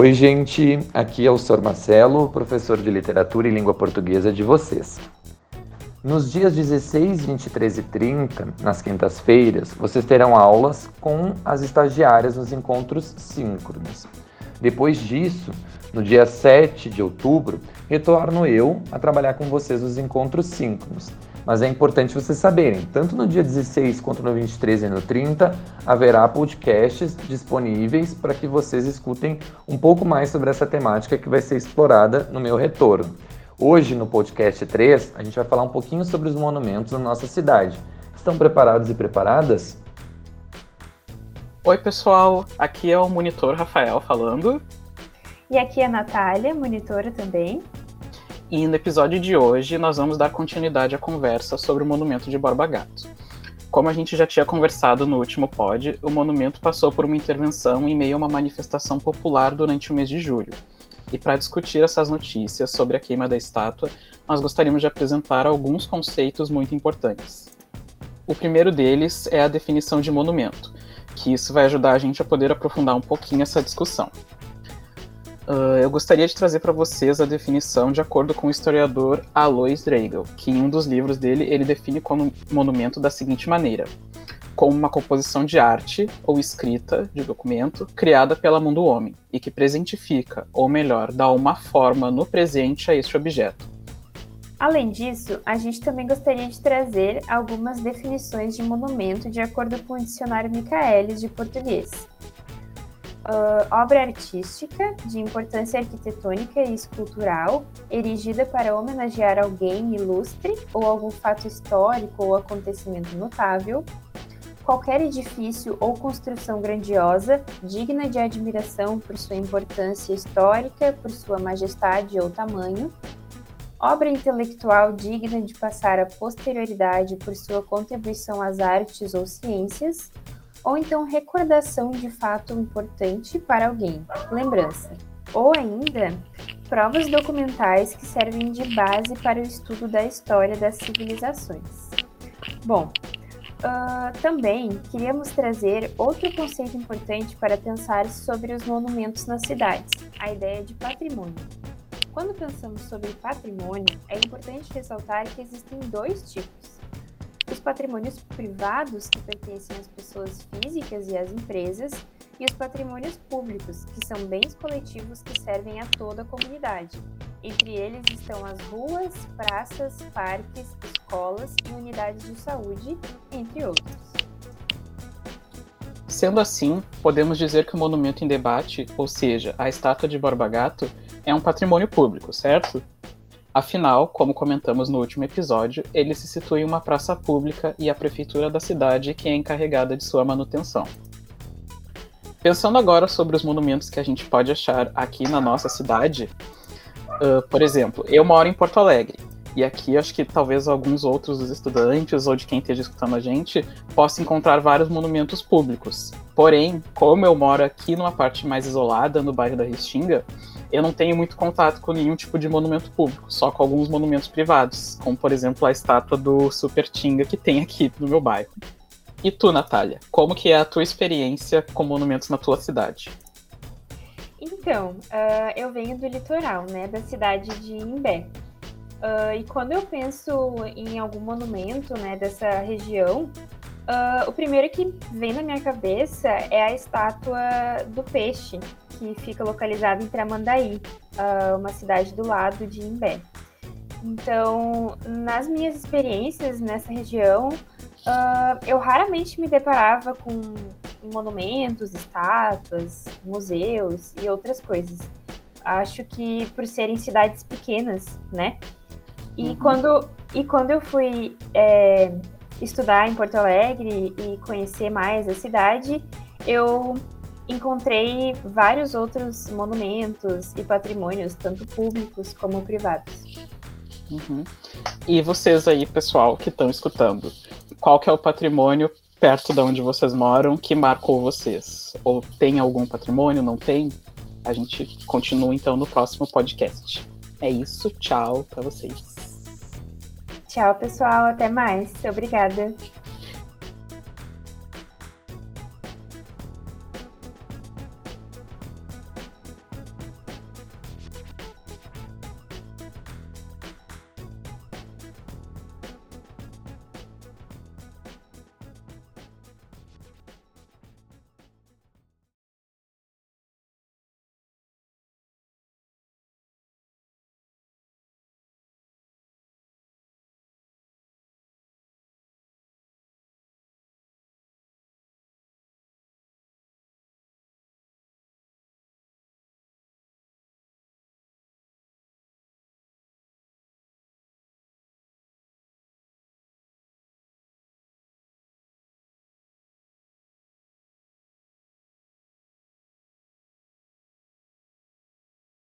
Oi, gente. Aqui é o Sr. Marcelo, professor de literatura e língua portuguesa de vocês. Nos dias 16, 23 e 30, nas quintas-feiras, vocês terão aulas com as estagiárias nos encontros síncronos. Depois disso, no dia 7 de outubro, retorno eu a trabalhar com vocês nos encontros síncronos. Mas é importante vocês saberem, tanto no dia 16 quanto no 23 e no 30, haverá podcasts disponíveis para que vocês escutem um pouco mais sobre essa temática que vai ser explorada no meu retorno. Hoje, no podcast 3, a gente vai falar um pouquinho sobre os monumentos na nossa cidade. Estão preparados e preparadas? Oi, pessoal. Aqui é o monitor Rafael falando. E aqui é a Natália, monitora também. E no episódio de hoje nós vamos dar continuidade à conversa sobre o monumento de Borba Gato. Como a gente já tinha conversado no último pod, o monumento passou por uma intervenção em meio a uma manifestação popular durante o mês de julho. E para discutir essas notícias sobre a queima da estátua, nós gostaríamos de apresentar alguns conceitos muito importantes. O primeiro deles é a definição de monumento, que isso vai ajudar a gente a poder aprofundar um pouquinho essa discussão. Uh, eu gostaria de trazer para vocês a definição de acordo com o historiador Alois Dreigel, que em um dos livros dele ele define como monumento da seguinte maneira: como uma composição de arte ou escrita de documento criada pela mão do homem e que presentifica, ou melhor, dá uma forma no presente a este objeto. Além disso, a gente também gostaria de trazer algumas definições de monumento de acordo com o dicionário Michaelis de português uh, obra artística de importância arquitetônica e escultural, erigida para homenagear alguém ilustre ou algum fato histórico ou acontecimento notável, qualquer edifício ou construção grandiosa, digna de admiração por sua importância histórica, por sua majestade ou tamanho, obra intelectual digna de passar à posterioridade por sua contribuição às artes ou ciências, ou então recordação de fato importante para alguém, lembrança. Ou ainda, provas documentais que servem de base para o estudo da história das civilizações. Bom, uh, também queríamos trazer outro conceito importante para pensar sobre os monumentos nas cidades, a ideia de patrimônio. Quando pensamos sobre patrimônio, é importante ressaltar que existem dois tipos os patrimônios privados, que pertencem às pessoas físicas e às empresas, e os patrimônios públicos, que são bens coletivos que servem a toda a comunidade. Entre eles estão as ruas, praças, parques, escolas e unidades de saúde, entre outros. Sendo assim, podemos dizer que o monumento em debate, ou seja, a estátua de Borba Gato, é um patrimônio público, certo? Afinal, como comentamos no último episódio, ele se situa em uma praça pública e a prefeitura da cidade que é encarregada de sua manutenção. Pensando agora sobre os monumentos que a gente pode achar aqui na nossa cidade, uh, por exemplo, eu moro em Porto Alegre, e aqui acho que talvez alguns outros estudantes ou de quem esteja escutando a gente possa encontrar vários monumentos públicos. Porém, como eu moro aqui numa parte mais isolada, no bairro da Restinga, eu não tenho muito contato com nenhum tipo de monumento público, só com alguns monumentos privados, como por exemplo a estátua do Super Tinga que tem aqui no meu bairro. E tu, Natália, como que é a tua experiência com monumentos na tua cidade? Então, uh, eu venho do litoral, né, da cidade de Imbé. Uh, e quando eu penso em algum monumento, né, dessa região, uh, o primeiro que vem na minha cabeça é a estátua do peixe, que fica localizado em Tramandaí, uh, uma cidade do lado de Imbé. Então, nas minhas experiências nessa região, uh, eu raramente me deparava com monumentos, estátuas, museus e outras coisas. Acho que por serem cidades pequenas, né? E, uhum. quando, e quando eu fui é, estudar em Porto Alegre e conhecer mais a cidade, eu encontrei vários outros monumentos e patrimônios, tanto públicos como privados. Uhum. E vocês aí, pessoal, que estão escutando, qual que é o patrimônio perto de onde vocês moram que marcou vocês? Ou tem algum patrimônio, não tem? A gente continua então no próximo podcast. É isso, tchau para vocês. Tchau, pessoal, até mais. Obrigada.